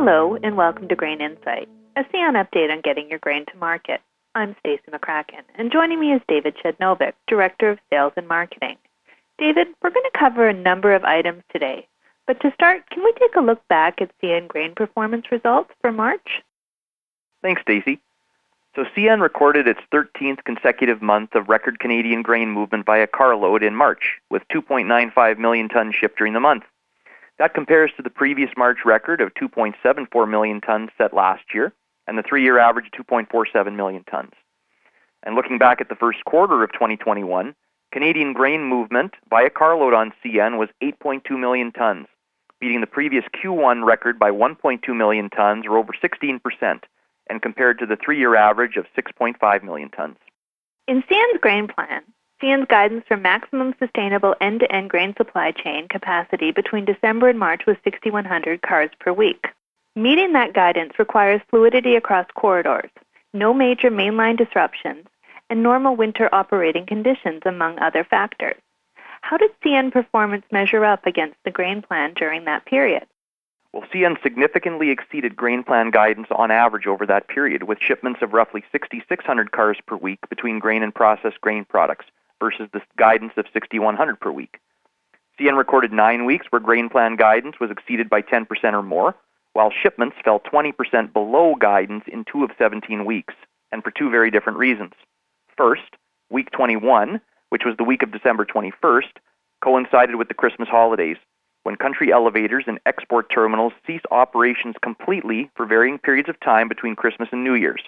Hello, and welcome to Grain Insight, a CN update on getting your grain to market. I'm Stacey McCracken, and joining me is David Przednowek, Director of Sales and Marketing. David, we're going to cover a number of items today, but to start, can we take a look back at CN grain performance results for March? Thanks, Stacey. So CN recorded its 13th consecutive month of record Canadian grain movement by a carload in March, with 2.95 million tons shipped during the month. That compares to the previous March record of 2.74 million tons set last year, and the three-year average of 2.47 million tons. And looking back at the first quarter of 2021, Canadian grain movement by a carload on CN was 8.2 million tons, beating the previous Q1 record by 1.2 million tons, or over 16%, and compared to the three-year average of 6.5 million tons. In CN's grain plan, CN's guidance for maximum sustainable end-to-end grain supply chain capacity between December and March was 6,100 cars per week. Meeting that guidance requires fluidity across corridors, no major mainline disruptions, and normal winter operating conditions, among other factors. How did CN performance measure up against the grain plan during that period? Well, CN significantly exceeded grain plan guidance on average over that period, with shipments of roughly 6,600 cars per week between grain and processed grain products versus the guidance of 6,100 per week. CN recorded nine weeks where grain plan guidance was exceeded by 10% or more, while shipments fell 20% below guidance in two of 17 weeks, and for two very different reasons. First, week 21, which was the week of December 21st, coincided with the Christmas holidays, when country elevators and export terminals cease operations completely for varying periods of time between Christmas and New Year's,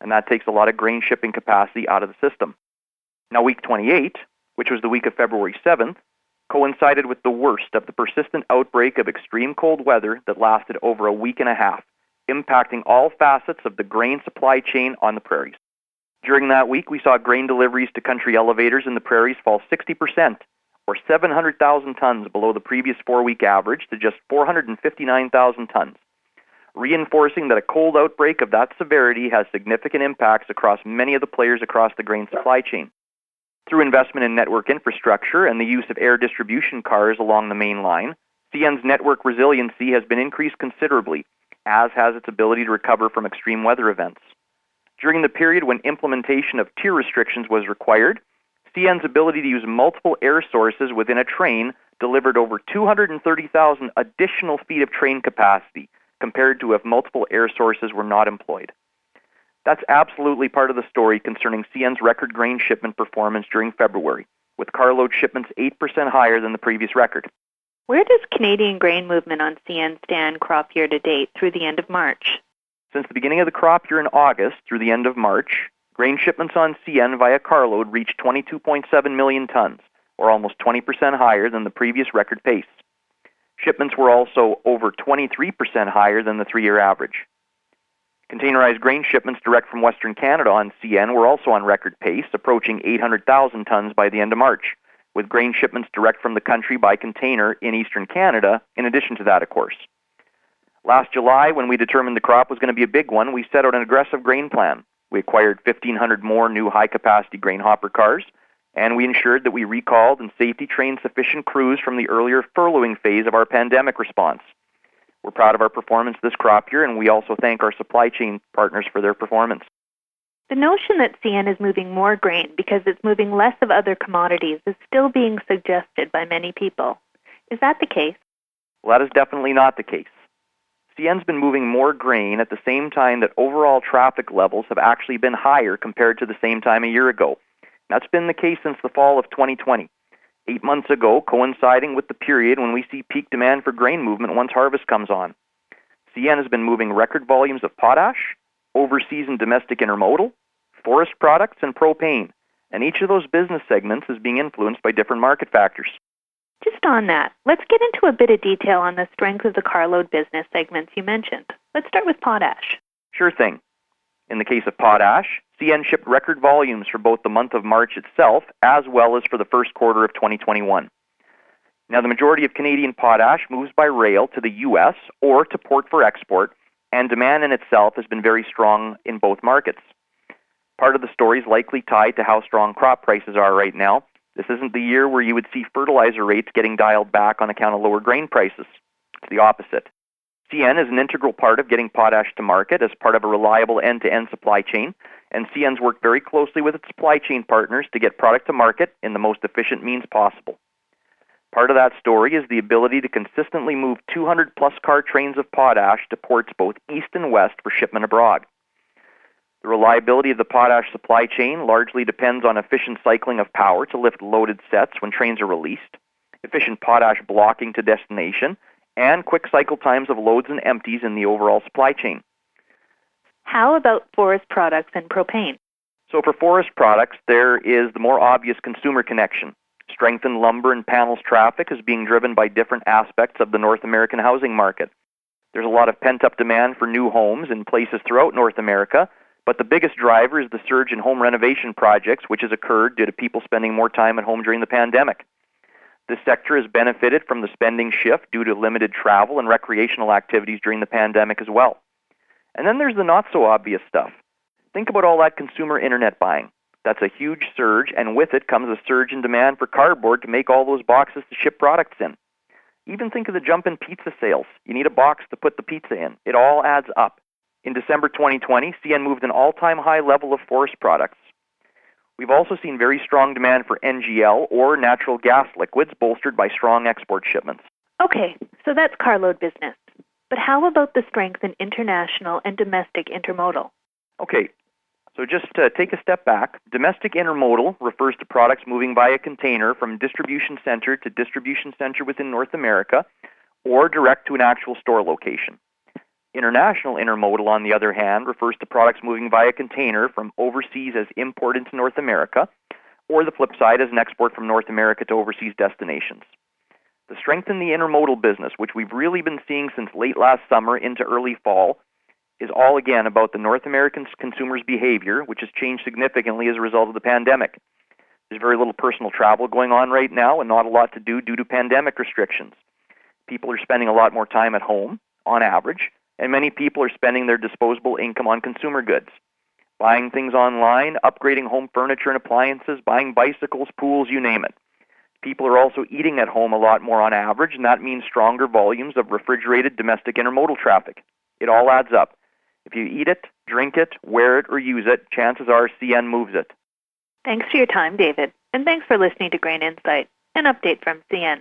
and that takes a lot of grain shipping capacity out of the system. Now, week 28, which was the week of February 7th, coincided with the worst of the persistent outbreak of extreme cold weather that lasted over a week and a half, impacting all facets of the grain supply chain on the prairies. During that week, we saw grain deliveries to country elevators in the prairies fall 60%, or 700,000 tons below the previous four week average to just 459,000 tons, reinforcing that a cold outbreak of that severity has significant impacts across many of the players across the grain supply chain. Through investment in network infrastructure and the use of air distribution cars along the main line, CN's network resiliency has been increased considerably, as has its ability to recover from extreme weather events. During the period when implementation of tier restrictions was required, CN's ability to use multiple air sources within a train delivered over 230,000 additional feet of train capacity compared to if multiple air sources were not employed. That's absolutely part of the story concerning CN's record grain shipment performance during February, with carload shipments 8% higher than the previous record. Where does Canadian grain movement on CN stand crop year to date through the end of March? Since the beginning of the crop year in August through the end of March, grain shipments on CN via carload reached 22.7 million tons, or almost 20% higher than the previous record pace. Shipments were also over 23% higher than the three year average. Containerized grain shipments direct from Western Canada on CN were also on record pace, approaching 800,000 tons by the end of March, with grain shipments direct from the country by container in Eastern Canada, in addition to that, of course. Last July, when we determined the crop was going to be a big one, we set out an aggressive grain plan. We acquired 1,500 more new high capacity grain hopper cars, and we ensured that we recalled and safety trained sufficient crews from the earlier furloughing phase of our pandemic response. We're proud of our performance this crop year, and we also thank our supply chain partners for their performance. The notion that CN is moving more grain because it's moving less of other commodities is still being suggested by many people. Is that the case? Well, that is definitely not the case. CN's been moving more grain at the same time that overall traffic levels have actually been higher compared to the same time a year ago. That's been the case since the fall of 2020 eight months ago, coinciding with the period when we see peak demand for grain movement once harvest comes on. CN has been moving record volumes of potash, overseas and domestic intermodal, forest products, and propane, and each of those business segments is being influenced by different market factors. Just on that, let's get into a bit of detail on the strength of the carload business segments you mentioned. Let's start with potash. Sure thing. In the case of potash, CN shipped record volumes for both the month of March itself as well as for the first quarter of 2021. Now, the majority of Canadian potash moves by rail to the U.S. or to port for export, and demand in itself has been very strong in both markets. Part of the story is likely tied to how strong crop prices are right now. This isn't the year where you would see fertilizer rates getting dialed back on account of lower grain prices. It's the opposite. CN is an integral part of getting potash to market as part of a reliable end to end supply chain, and CN's worked very closely with its supply chain partners to get product to market in the most efficient means possible. Part of that story is the ability to consistently move 200 plus car trains of potash to ports both east and west for shipment abroad. The reliability of the potash supply chain largely depends on efficient cycling of power to lift loaded sets when trains are released, efficient potash blocking to destination, and quick cycle times of loads and empties in the overall supply chain. How about forest products and propane? So, for forest products, there is the more obvious consumer connection. Strengthened lumber and panels traffic is being driven by different aspects of the North American housing market. There's a lot of pent up demand for new homes in places throughout North America, but the biggest driver is the surge in home renovation projects, which has occurred due to people spending more time at home during the pandemic. This sector has benefited from the spending shift due to limited travel and recreational activities during the pandemic as well. And then there's the not so obvious stuff. Think about all that consumer internet buying. That's a huge surge, and with it comes a surge in demand for cardboard to make all those boxes to ship products in. Even think of the jump in pizza sales. You need a box to put the pizza in. It all adds up. In December 2020, CN moved an all time high level of forest products. We've also seen very strong demand for NGL or natural gas liquids, bolstered by strong export shipments. Okay, so that's carload business. But how about the strength in international and domestic intermodal? Okay, so just to take a step back, domestic intermodal refers to products moving via container from distribution center to distribution center within North America or direct to an actual store location. International intermodal, on the other hand, refers to products moving via container from overseas as import into North America, or the flip side as an export from North America to overseas destinations. The strength in the intermodal business, which we've really been seeing since late last summer into early fall, is all again about the North American consumer's behavior, which has changed significantly as a result of the pandemic. There's very little personal travel going on right now and not a lot to do due to pandemic restrictions. People are spending a lot more time at home, on average, and many people are spending their disposable income on consumer goods, buying things online, upgrading home furniture and appliances, buying bicycles, pools, you name it. People are also eating at home a lot more on average, and that means stronger volumes of refrigerated domestic intermodal traffic. It all adds up. If you eat it, drink it, wear it, or use it, chances are CN moves it. Thanks for your time, David, and thanks for listening to Grain Insight, an update from CN.